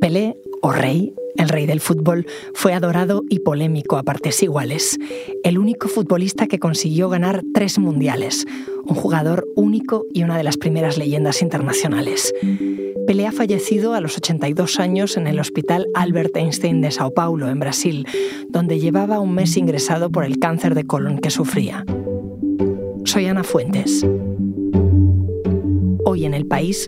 Pelé, o rey, el rey del fútbol, fue adorado y polémico a partes iguales. El único futbolista que consiguió ganar tres mundiales, un jugador único y una de las primeras leyendas internacionales. Pelé ha fallecido a los 82 años en el Hospital Albert Einstein de Sao Paulo, en Brasil, donde llevaba un mes ingresado por el cáncer de colon que sufría. Soy Ana Fuentes. Hoy en el país,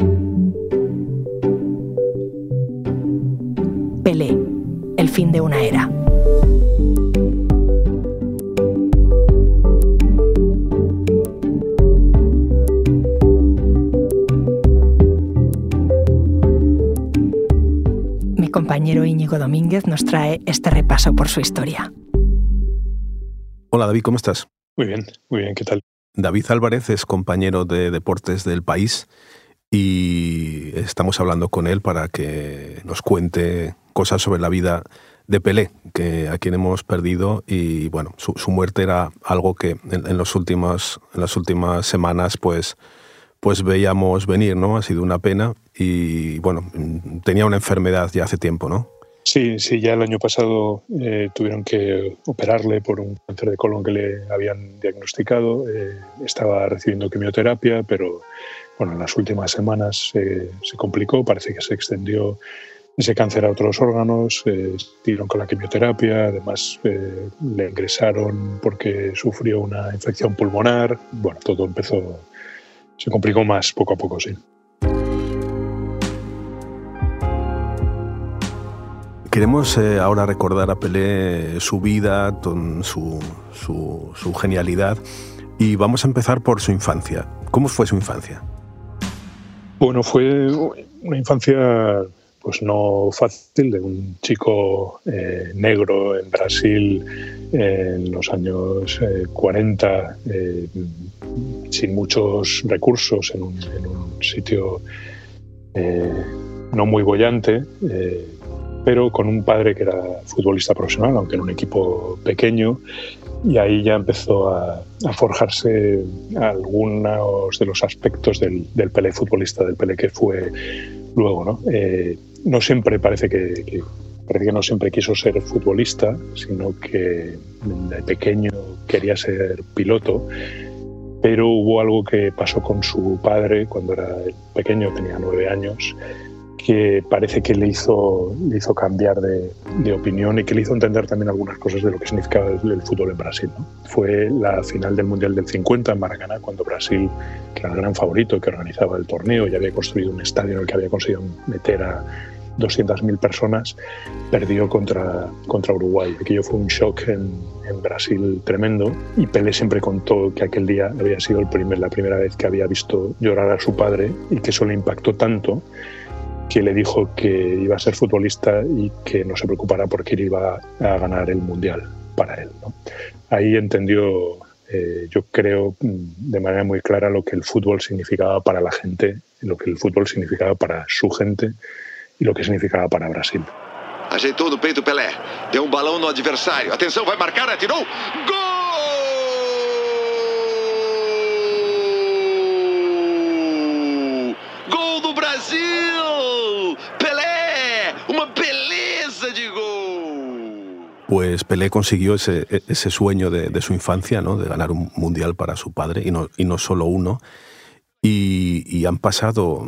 fin de una era. compañero Íñigo Domínguez nos trae este repaso por su historia. Hola David, ¿cómo estás? Muy bien, muy bien, ¿qué tal? David Álvarez es compañero de deportes del país y estamos hablando con él para que nos cuente cosas sobre la vida de Pelé, que a quien hemos perdido y bueno, su, muerte era algo que en, los últimos, en las últimas semanas pues pues veíamos venir, ¿no? Ha sido una pena y bueno, tenía una enfermedad ya hace tiempo, ¿no? Sí, sí, ya el año pasado eh, tuvieron que operarle por un cáncer de colon que le habían diagnosticado. Eh, estaba recibiendo quimioterapia, pero bueno, en las últimas semanas se complicó, parece que se extendió ese cáncer a otros órganos, eh, con la quimioterapia, además eh, le ingresaron porque sufrió una infección pulmonar. Bueno, todo empezó se complicó más poco a poco, sí. Queremos eh, ahora recordar a Pelé su vida, su, su, genialidad y vamos a empezar por su infancia. ¿Cómo fue su infancia? Bueno, fue una infancia pues no fácil de un chico eh, negro en Brasil en los años 40 eh, sin muchos recursos, en un, sitio eh, no muy bollante, eh, pero con un padre que era futbolista profesional, aunque en un equipo pequeño, y ahí ya empezó a, forjarse algunos de los aspectos del, del Pelé futbolista, del Pelé que fue luego. No, eh, no siempre parece que, parece que no siempre quiso ser futbolista, sino que de pequeño quería ser piloto. Pero hubo algo que pasó con su padre cuando era pequeño, tenía nueve años, que parece que le hizo, le hizo cambiar de, de, opinión y que le hizo entender también algunas cosas de lo que significaba el, fútbol en Brasil. Fue la final del Mundial del 50 en Maracaná, cuando Brasil, que era el gran favorito que organizaba el torneo y había construido un estadio en el que había conseguido meter a 200.000 personas, perdió contra, contra Uruguay. Aquello fue un shock en, en, Brasil tremendo y Pelé siempre contó que aquel día había sido el primer, la primera vez que había visto llorar a su padre y que eso le impactó tanto que le dijo que iba a ser futbolista y que no se preocupara porque él iba a ganar el Mundial para él. Ahí entendió, eh, yo creo, de manera muy clara lo que el fútbol significaba para la gente, lo que el fútbol significaba para su gente e o que significava para Brasil. Ajeitou no peito Pelé, deu um balão no adversário. Atenção, vai marcar, atirou. Gol do Brasil! Pelé, uma de gol. Pues Pelé consiguió ese, ese sueño de, su infancia, ¿no? de ganar un mundial para su padre, y no, y no solo uno. Y, han pasado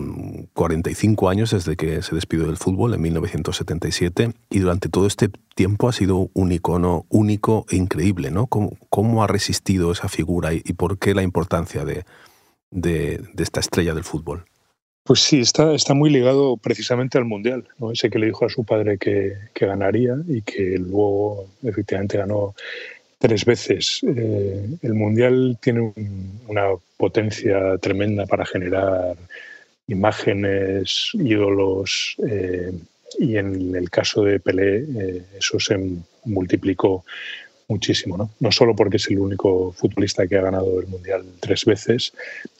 45 años desde que se despidió del fútbol en 1977 y durante todo este tiempo ha sido un icono único e increíble, ¿no? ¿Cómo, ha resistido esa figura y, por qué la importancia de, de, esta estrella del fútbol? Pues sí, está, está muy ligado precisamente al Mundial, ¿no? ese que le dijo a su padre que, que ganaría y que luego efectivamente ganó tres veces. Eh, el Mundial tiene una potencia tremenda para generar imágenes, ídolos, eh, y en el caso de Pelé eh, eso se multiplicó muchísimo, ¿no? no solo porque es el único futbolista que ha ganado el Mundial tres veces,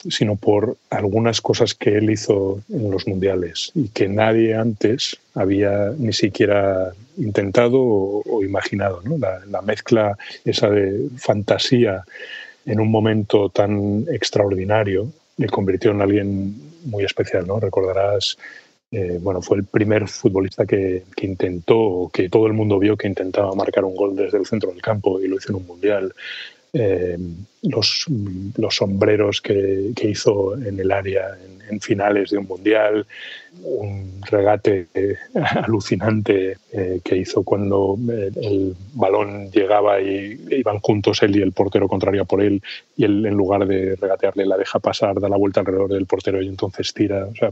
sino por algunas cosas que él hizo en los Mundiales y que nadie antes había ni siquiera intentado o, imaginado. ¿no? La, la, mezcla esa de fantasía en un momento tan extraordinario le convirtió en alguien muy especial. ¿no? Recordarás Eh, bueno, fue el primer futbolista que, intentó, que todo el mundo vio que intentaba marcar un gol desde el centro del campo y lo hizo en un mundial. Eh, los, sombreros que, hizo en el área en, finales de un mundial, un regate eh, alucinante que hizo cuando el balón llegaba y iban juntos él y el portero contrario por él y él en lugar de regatearle la deja pasar, da la vuelta alrededor del portero y entonces tira. O sea,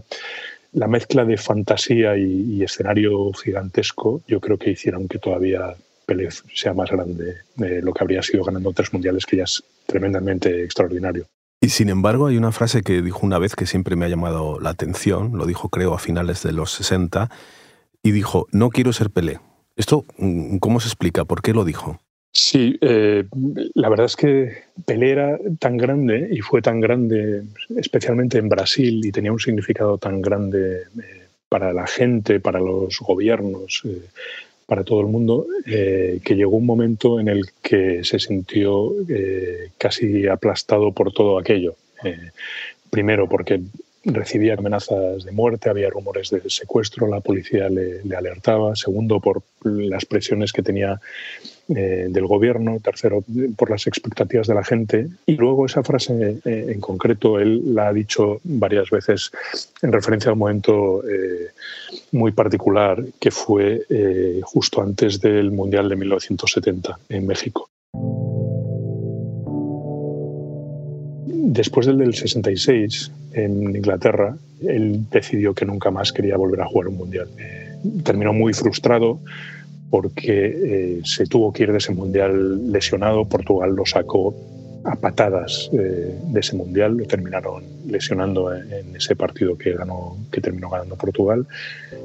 la mezcla de fantasía y, escenario gigantesco yo creo que hicieron que todavía Pelé sea más grande de lo que habría sido ganando tres mundiales, que ya es tremendamente extraordinario. Y sin embargo, hay una frase que dijo una vez que siempre me ha llamado la atención, lo dijo creo a finales de los 60, y dijo, no quiero ser Pelé. ¿Esto cómo se explica? ¿Por qué lo dijo? Sí, eh, la verdad es que Pelé era tan grande y fue tan grande, especialmente en Brasil, y tenía un significado tan grande eh, para la gente, para los gobiernos. Eh, para todo el mundo, que llegó un momento en el que se sintió casi aplastado por todo aquello. Primero porque recibía amenazas de muerte, había rumores de secuestro, la policía le alertaba. Segundo, por las presiones que tenía eh, del gobierno. Tercero, por las expectativas de la gente. Y luego esa frase eh, en concreto, él la ha dicho varias veces en referencia a un momento eh, muy particular que fue justo antes del Mundial de 1970 en México. Después del del 66 en Inglaterra, él decidió que nunca más quería volver a jugar un mundial. terminó muy frustrado porque eh, se tuvo que ir de ese mundial lesionado. Portugal lo sacó a patadas eh, de ese mundial, lo terminaron lesionando en, ese partido que, ganó, que terminó ganando Portugal.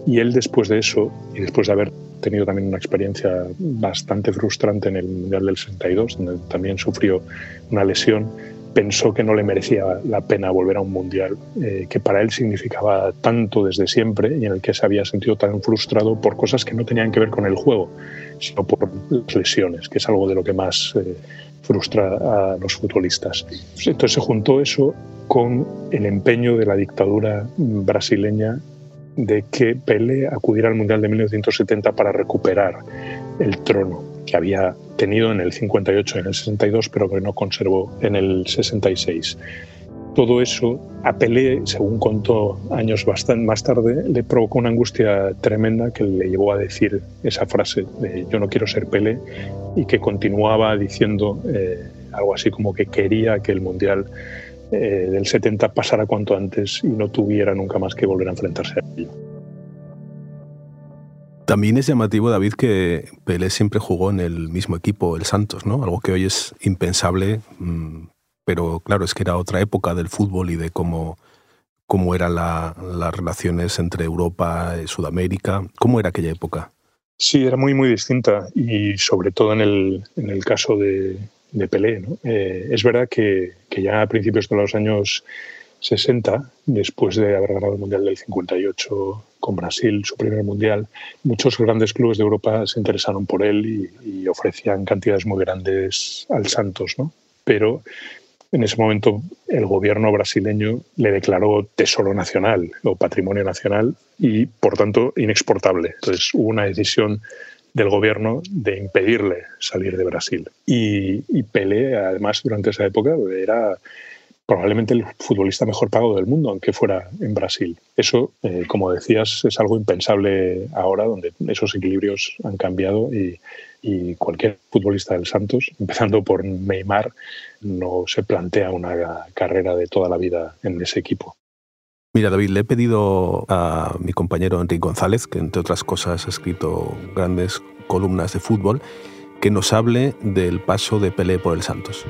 Y él después de eso, y después de haber tenido también una experiencia bastante frustrante en el Mundial del 62, donde también sufrió una lesión, pensó que no le merecía la pena volver a un mundial eh, que para él significaba tanto desde siempre y en el que se había sentido tan frustrado por cosas que no tenían que ver con el juego, sino por las lesiones, que es algo de lo que más eh, frustra a los futbolistas. Entonces se juntó eso con el empeño de la dictadura brasileña de que Pele acudiera al Mundial de 1970 para recuperar el trono que había tenido en el 58 y en el 62, pero que no conservó en el 66. Todo eso a Pelé, según contó años bastante más tarde, le provocó una angustia tremenda que le llevó a decir esa frase de yo no quiero ser Pelé y que continuaba diciendo eh, algo así como que quería que el Mundial eh, del 70 pasara cuanto antes y no tuviera nunca más que volver a enfrentarse a ello. También es llamativo, David, que Pelé siempre jugó en el mismo equipo, el Santos, ¿no? Algo que hoy es impensable, mm, pero claro, es que era otra época del fútbol y de cómo, cómo eran la, las relaciones entre Europa y Sudamérica. ¿Cómo era aquella época? Sí, era muy, muy distinta y sobre todo en el, en el caso de, Pelé. ¿no? Eh, es verdad que, que ya a principios de los años 60, después de haber ganado el Mundial del 58 con Brasil, su primer Mundial, muchos grandes clubes de Europa se interesaron por él y, y ofrecían cantidades muy grandes al Santos, ¿no? Pero en ese momento el gobierno brasileño le declaró tesoro nacional o patrimonio nacional y, por tanto, inexportable. Entonces hubo una decisión del gobierno de impedirle salir de Brasil. Y, y Pelé, además, durante esa época era probablemente el futbolista mejor pagado del mundo, aunque fuera en Brasil. Eso, eh, como decías, es algo impensable ahora, donde esos equilibrios han cambiado y, y, cualquier futbolista del Santos, empezando por Neymar, no se plantea una carrera de toda la vida en ese equipo. Mira, David, le he pedido a mi compañero Enrique González, que entre otras cosas ha escrito grandes columnas de fútbol, que nos hable del paso de Pelé por el Santos.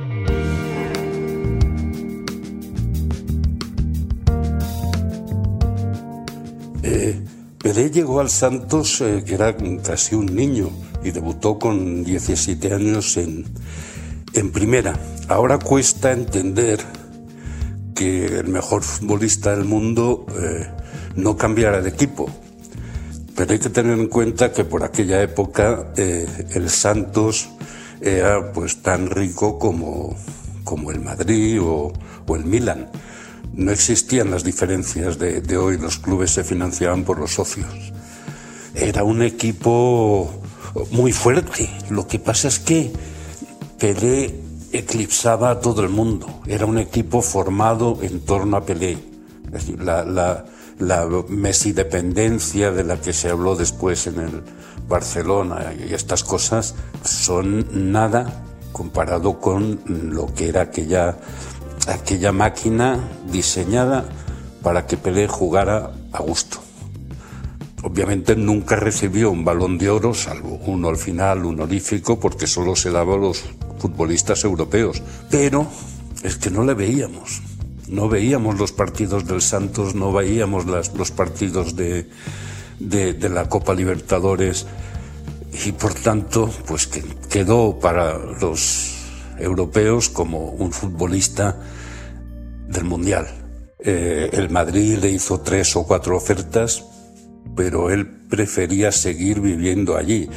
Eh, llegó al Santos, eh, que era casi un niño, y debutó con 17 años en, en primera. Ahora cuesta entender que el mejor futbolista del mundo eh, no cambiara de equipo. Pero hay que tener en cuenta que por aquella época eh, el Santos era pues tan rico como, como el Madrid o, o el Milan. No existían las diferencias de, hoy, los clubes se financiaban por los socios. Era un equipo muy fuerte. Lo que pasa es que Pelé eclipsaba a todo el mundo. Era un equipo formado en torno a Pelé. La, la, la Messi dependencia de la que se habló después en el Barcelona y estas cosas son nada comparado con lo que era aquella, aquella máquina diseñada para que Pelé jugara a gusto. Obviamente nunca recibió un balón de oro, salvo uno al final, un honorífico, porque solo se daba a los futbolistas europeos. Pero es que no le veíamos. No veíamos los partidos del Santos, no veíamos los partidos de, de, la Copa Libertadores y por tanto, pues que quedó para los europeos como un futbolista del Mundial. Eh, el Madrid le hizo tres o cuatro ofertas, pero él prefería seguir viviendo allí.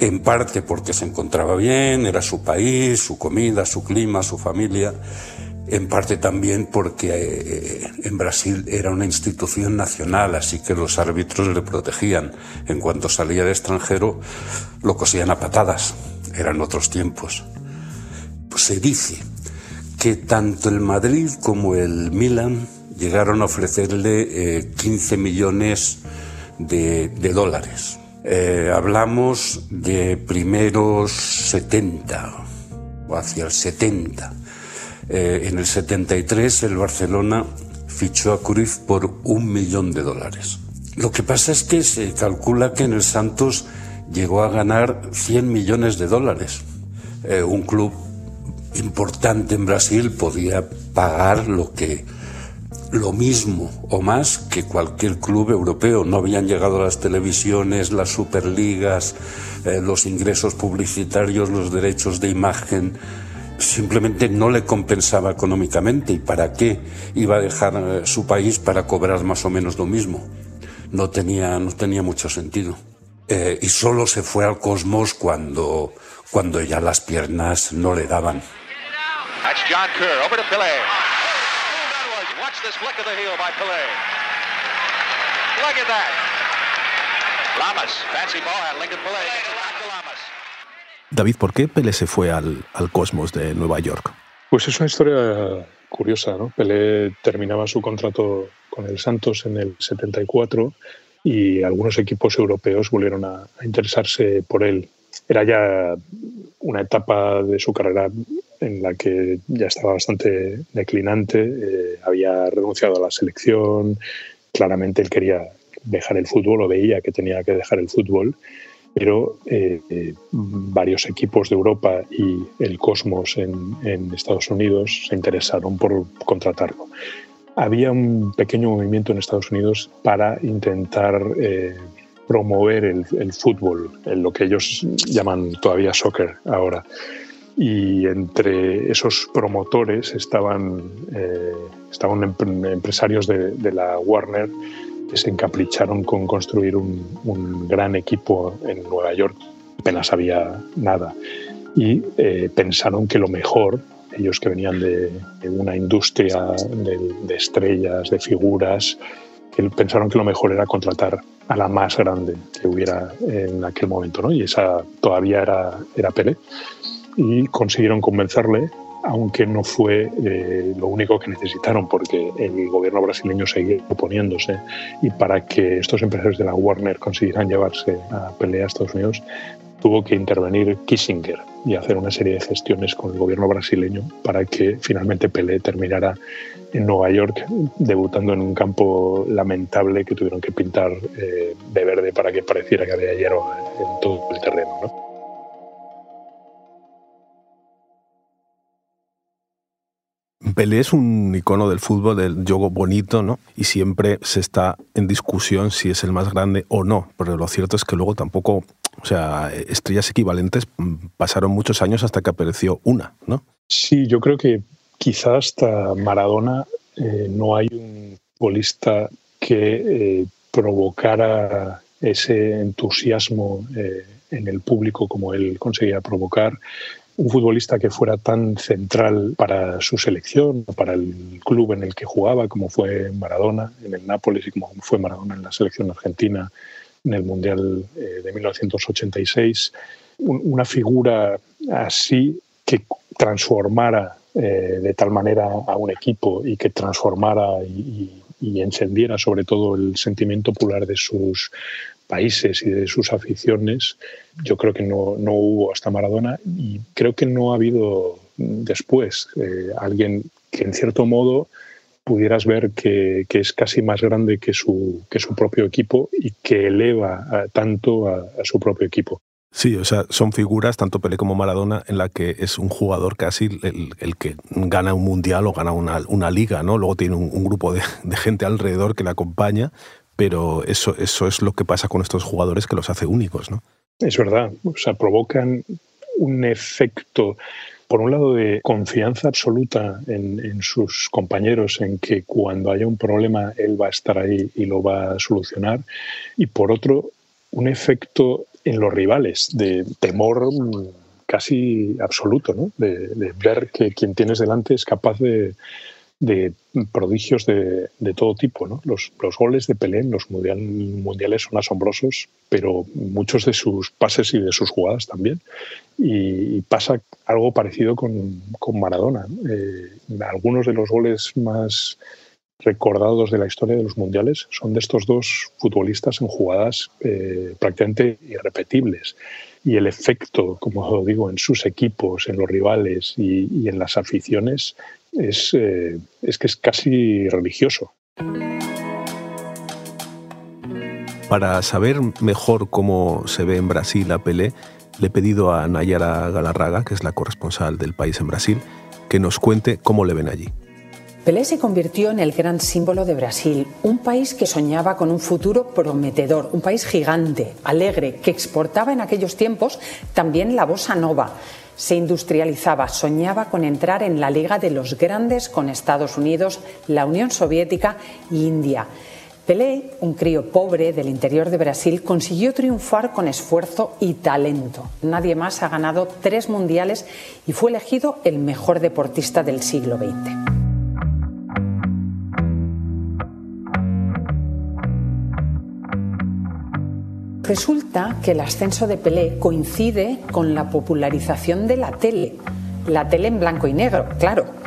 En parte porque se encontraba bien, era su país, su comida, su clima, su familia. En parte también porque eh, en Brasil era una institución nacional, así que los árbitros le protegían. En cuanto salía de extranjero, lo cosían a patadas. Eran otros tiempos. Pues se dice que tanto el Madrid como el Milan llegaron a ofrecerle 15 eh, millones de, dólares. Eh, hablamos de primeros 70 o hacia el 70. Eh, en el 73 el Barcelona fichó a Cruyff por un millón de dólares. Lo que pasa es que se calcula que en el Santos llegó a ganar 100 millones de dólares. Un club importante en Brasil podía pagar lo que lo mismo o más que cualquier club europeo. No habían llegado las televisiones, las superligas, eh, los ingresos publicitarios, los derechos de imagen. Simplemente no le compensaba económicamente. ¿Y para qué iba a dejar eh, su país para cobrar más o menos lo mismo? No tenía, no tenía mucho sentido. Eh, y solo se fue al cosmos cuando, cuando ya las piernas no le daban. David, ¿por qué Pelé se fue al, al Cosmos de Nueva York? Pues es una historia curiosa, ¿no? Pelé terminaba su contrato con el Santos en el 74 y algunos equipos europeos volvieron a, a interesarse por él. Era ya una etapa de su carrera en la que ya estaba bastante declinante, eh, había renunciado a la selección, claramente él quería dejar el fútbol o veía que tenía que dejar el fútbol, pero eh, eh, varios equipos de Europa y el Cosmos en, Estados Unidos se interesaron por contratarlo. Había un pequeño movimiento en Estados Unidos para intentar promover el, el fútbol, en lo que ellos llaman todavía soccer ahora y entre esos promotores estaban, eh, estaban empresarios de, la Warner que se encapricharon con construir un, gran equipo en Nueva York. Apenas había nada. Y eh, pensaron que lo mejor, ellos que venían de, una industria de, estrellas, de figuras, pensaron que lo mejor era contratar a la más grande que hubiera en aquel momento, ¿no? Y esa todavía era, era Pelé y consiguieron convencerle, aunque no fue eh, lo único que necesitaron, porque el gobierno brasileño seguía oponiéndose y para que estos empresarios de la Warner consiguieran llevarse a pelea a Estados Unidos, tuvo que intervenir Kissinger y hacer una serie de gestiones con el gobierno brasileño para que finalmente Pelé terminara en Nueva York debutando en un campo lamentable que tuvieron que pintar eh, de verde para que pareciera que había hierro en todo el terreno. ¿no? Pelé es un icono del fútbol, del juego bonito, ¿no? Y siempre se está en discusión si es el más grande o no. Pero lo cierto es que luego tampoco, o sea, estrellas equivalentes pasaron muchos años hasta que apareció una, ¿no? Sí, yo creo que quizás hasta Maradona eh, no hay un futbolista que eh, provocara ese entusiasmo eh, en el público como él conseguía provocar un futbolista que fuera tan central para su selección, para el club en el que jugaba, como fue Maradona en el Nápoles y como fue Maradona en la selección argentina en el Mundial eh, de 1986. Una figura así que transformara eh, de tal manera a un equipo y que transformara y, y encendiera sobre todo el sentimiento popular de sus países y de sus aficiones, yo creo que no, no hubo hasta Maradona y creo que no ha habido después eh, alguien que en cierto modo pudieras ver que, que, es casi más grande que su, que su propio equipo y que eleva tanto a, a su propio equipo. Sí, o sea, son figuras, tanto Pelé como Maradona, en la que es un jugador casi el, el que gana un mundial o gana una, una liga, ¿no? Luego tiene un, un grupo de, de, gente alrededor que le acompaña, pero eso, eso es lo que pasa con estos jugadores que los hace únicos, ¿no? Es verdad, o sea, provocan un efecto, por un lado, de confianza absoluta en, en sus compañeros, en que cuando haya un problema él va a estar ahí y lo va a solucionar, y por otro, un efecto en los rivales, de temor casi absoluto, ¿no? de, de, ver que quien tienes delante es capaz de, de prodigios de, de, todo tipo. ¿no? Los, los, goles de Pelé en los mundial, mundiales son asombrosos, pero muchos de sus pases y de sus jugadas también. Y, pasa algo parecido con, con Maradona. Eh, algunos de los goles más recordados de la historia de los mundiales son de estos dos futbolistas en jugadas eh, prácticamente irrepetibles. Y el efecto, como digo, en sus equipos, en los rivales y en las aficiones es, eh, es que es casi religioso. Para saber mejor cómo se ve en Brasil a Pelé, le he pedido a Nayara Galarraga, que es la corresponsal del país en Brasil, que nos cuente cómo le ven allí. Pelé se convirtió en el gran símbolo de Brasil, un país que soñaba con un futuro prometedor, un país gigante, alegre, que exportaba en aquellos tiempos también la bossa nova. Se industrializaba, soñaba con entrar en la liga de los grandes con Estados Unidos, la Unión Soviética e India. Pelé, un crío pobre del interior de Brasil, consiguió triunfar con esfuerzo y talento. Nadie más ha ganado tres mundiales y fue elegido el mejor deportista del siglo XX. Resulta que el ascenso de Pelé coincide con la popularización de la tele. La tele en blanco y negro, claro.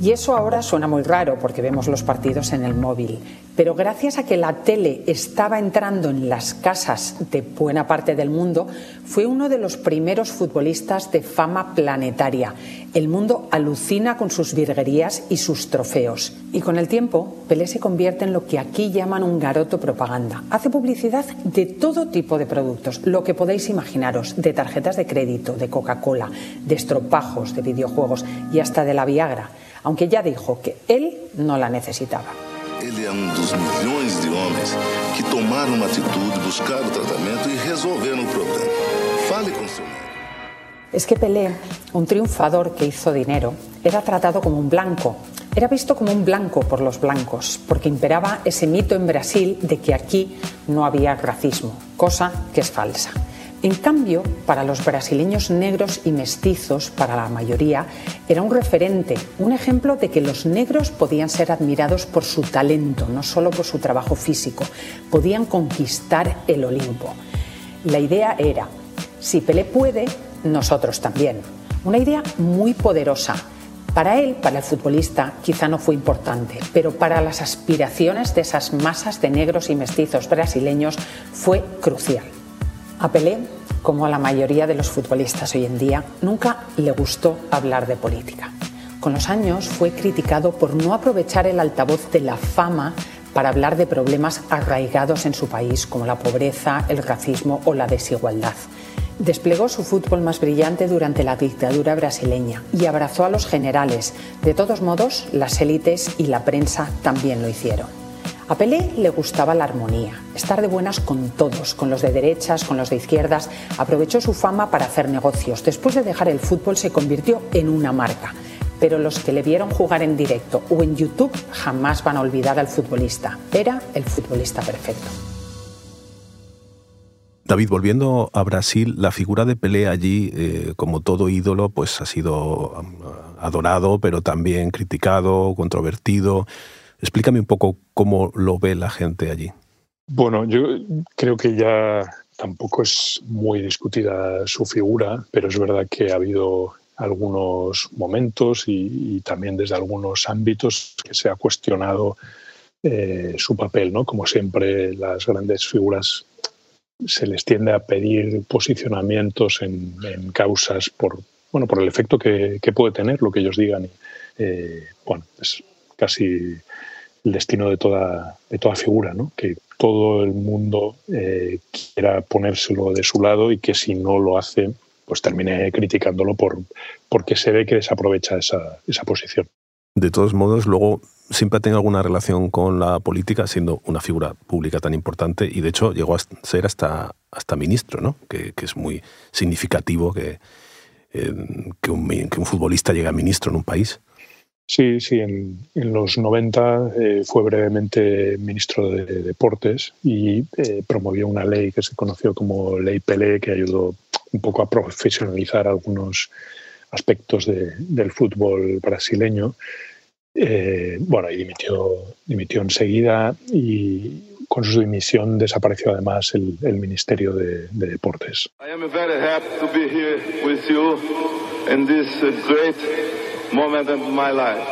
Y eso ahora suena muy raro porque vemos los partidos en el móvil. Pero gracias a que la tele estaba entrando en las casas de buena parte del mundo, fue uno de los primeros futbolistas de fama planetaria. El mundo alucina con sus virguerías y sus trofeos. Y con el tiempo, Pelé se convierte en lo que aquí llaman un garoto propaganda. Hace publicidad de todo tipo de productos, lo que podéis imaginaros, de tarjetas de crédito, de Coca-Cola, de estropajos, de videojuegos y hasta de la Viagra aunque ya dijo que él no la necesitaba. Ele é um dos milhões de homens que tomaram uma atitude, buscaram tratamento e resolveram o problema. Fale com seu médico. Es que Pelé, un triunfador que hizo dinero, era tratado como un blanco. Era visto como un blanco por los blancos, porque imperaba ese mito en Brasil de que aquí no había racismo, cosa que es falsa. En cambio, para los brasileños negros y mestizos, para la mayoría, era un referente, un ejemplo de que los negros podían ser admirados por su talento, no solo por su trabajo físico, podían conquistar el Olimpo. La idea era, si Pelé puede, nosotros también. Una idea muy poderosa. Para él, para el futbolista, quizá no fue importante, pero para las aspiraciones de esas masas de negros y mestizos brasileños fue crucial. A Pelé, como a la mayoría de los futbolistas hoy en día, nunca le gustó hablar de política. Con los años fue criticado por no aprovechar el altavoz de la fama para hablar de problemas arraigados en su país como la pobreza, el racismo o la desigualdad. Desplegó su fútbol más brillante durante la dictadura brasileña y abrazó a los generales. De todos modos, las élites y la prensa también lo hicieron. A Pelé le gustaba la armonía, estar de buenas con todos, con los de derechas, con los de izquierdas. Aprovechó su fama para hacer negocios. Después de dejar el fútbol se convirtió en una marca. Pero los que le vieron jugar en directo o en YouTube jamás van a olvidar al futbolista. Era el futbolista perfecto. David, volviendo a Brasil, la figura de Pelé allí, eh, como todo ídolo, pues ha sido um, adorado, pero también criticado, controvertido. Explícame un poco cómo lo ve la gente allí. Bueno, yo creo que ya tampoco es muy discutida su figura, pero es verdad que ha habido algunos momentos y, también desde algunos ámbitos que se ha cuestionado eh, su papel, ¿no? Como siempre, las grandes figuras se les tiende a pedir posicionamientos en, causas por, bueno, por el efecto que, puede tener lo que ellos digan. Eh, bueno, es casi el destino de toda, de toda figura, ¿no? que todo el mundo eh, quiera ponérselo de su lado y que si no lo hace, pues termine criticándolo por, porque se ve que desaprovecha esa, esa posición. De todos modos, luego siempre ha alguna relación con la política, siendo una figura pública tan importante, y de hecho llegó a ser hasta, hasta ministro, ¿no? que, que es muy significativo que, eh, que un futbolista llegue a ministro en un país. Sí, sí, en, los 90 eh, fue brevemente ministro de, Deportes y eh, promovió una ley que se conoció como Ley Pelé, que ayudó un poco a profesionalizar algunos aspectos de, del fútbol brasileño. Eh, bueno, y dimitió, dimitió enseguida y con su dimisión desapareció además el, Ministerio de, de Deportes. I am very happy to be here with you in this moment of my life.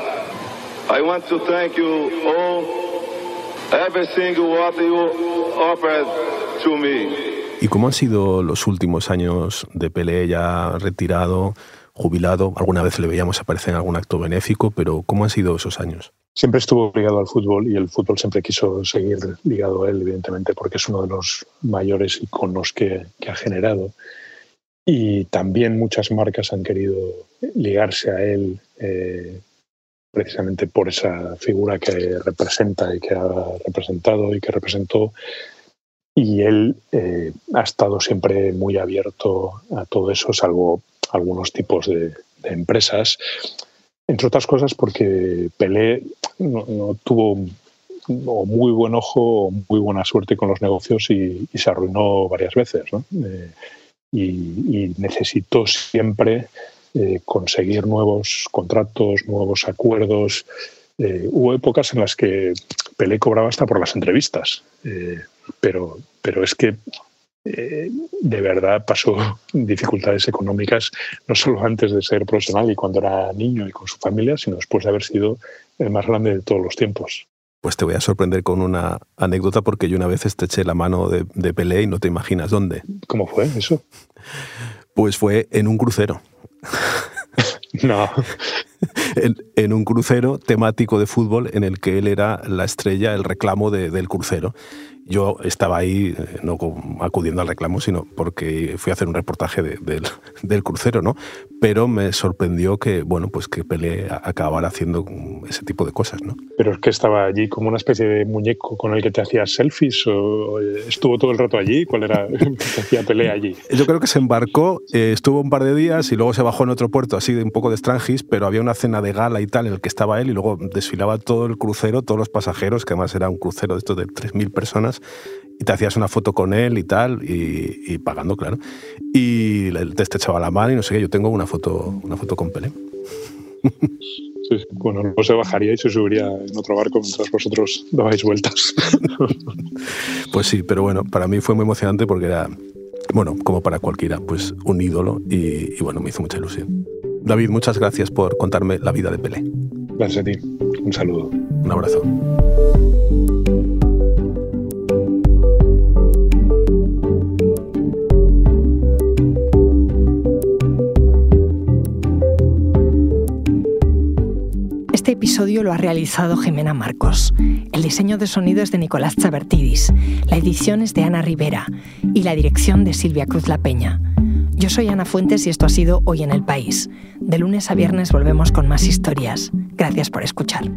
I want to thank you all, everything what you offered to me. ¿Y cómo han sido los últimos años de Pelé ya retirado, jubilado? Alguna vez le veíamos aparecer en algún acto benéfico, pero ¿cómo han sido esos años? Siempre estuvo ligado al fútbol y el fútbol siempre quiso seguir ligado a él, evidentemente, porque es uno de los mayores iconos que, que ha generado. Y también muchas marcas han querido ligarse a él eh, precisamente por esa figura que representa y que ha representado y que representó. Y él eh, ha estado siempre muy abierto a todo eso, salvo algunos tipos de, empresas. Entre otras cosas porque Pelé no, tuvo muy buen ojo o muy buena suerte con los negocios y, se arruinó varias veces. Eh, y, necesitó siempre eh, conseguir nuevos contratos, nuevos acuerdos. Eh, hubo épocas en las que Pelé cobraba hasta por las entrevistas, eh, pero, pero es que de verdad pasó dificultades económicas, no solo antes de ser profesional y cuando era niño y con su familia, sino después de haber sido el más grande de todos los tiempos. Pues te voy a sorprender con una anécdota porque yo una vez estreché la mano de, de Pelé y no te imaginas dónde. ¿Cómo fue eso? Pues fue en un crucero. No. en, un crucero temático de fútbol en el que él era la estrella, el reclamo del crucero yo estaba ahí, eh, no acudiendo al reclamo, sino porque fui a hacer un reportaje del, crucero, ¿no? Pero me sorprendió que, bueno, pues que Pelé acabara haciendo ese tipo de cosas, ¿no? Pero es que estaba allí como una especie de muñeco con el que te hacías selfies o estuvo todo el rato allí, ¿cuál era que hacía Pelé allí? Yo creo que se embarcó, eh, estuvo un par de días y luego se bajó en otro puerto así de un poco de Strangis, pero había una cena de gala y tal en el que estaba él y luego desfilaba todo el crucero, todos los pasajeros, que además era un crucero de estos de 3.000 personas y te hacías una foto con él y tal, y, pagando, claro. Y te estrechaba la mano y no sé qué, yo tengo una foto, una foto con Pelé. Sí, bueno, luego se bajaría y se subiría en otro barco mientras vosotros dabais vueltas. pues sí, pero bueno, para mí fue muy emocionante porque era, bueno, como para cualquiera, pues un ídolo y, y bueno, me hizo mucha ilusión. David, muchas gracias por contarme la vida de Pelé. Gracias a ti. Un saludo. Un abrazo. Este episodio lo ha realizado Jimena Marcos. El diseño de sonido es de Nicolás Chabertidis, la edición es de Ana Rivera y la dirección de Silvia Cruz La Peña. Yo soy Ana Fuentes y esto ha sido Hoy en el País. De lunes a viernes volvemos con más historias. Gracias por escuchar.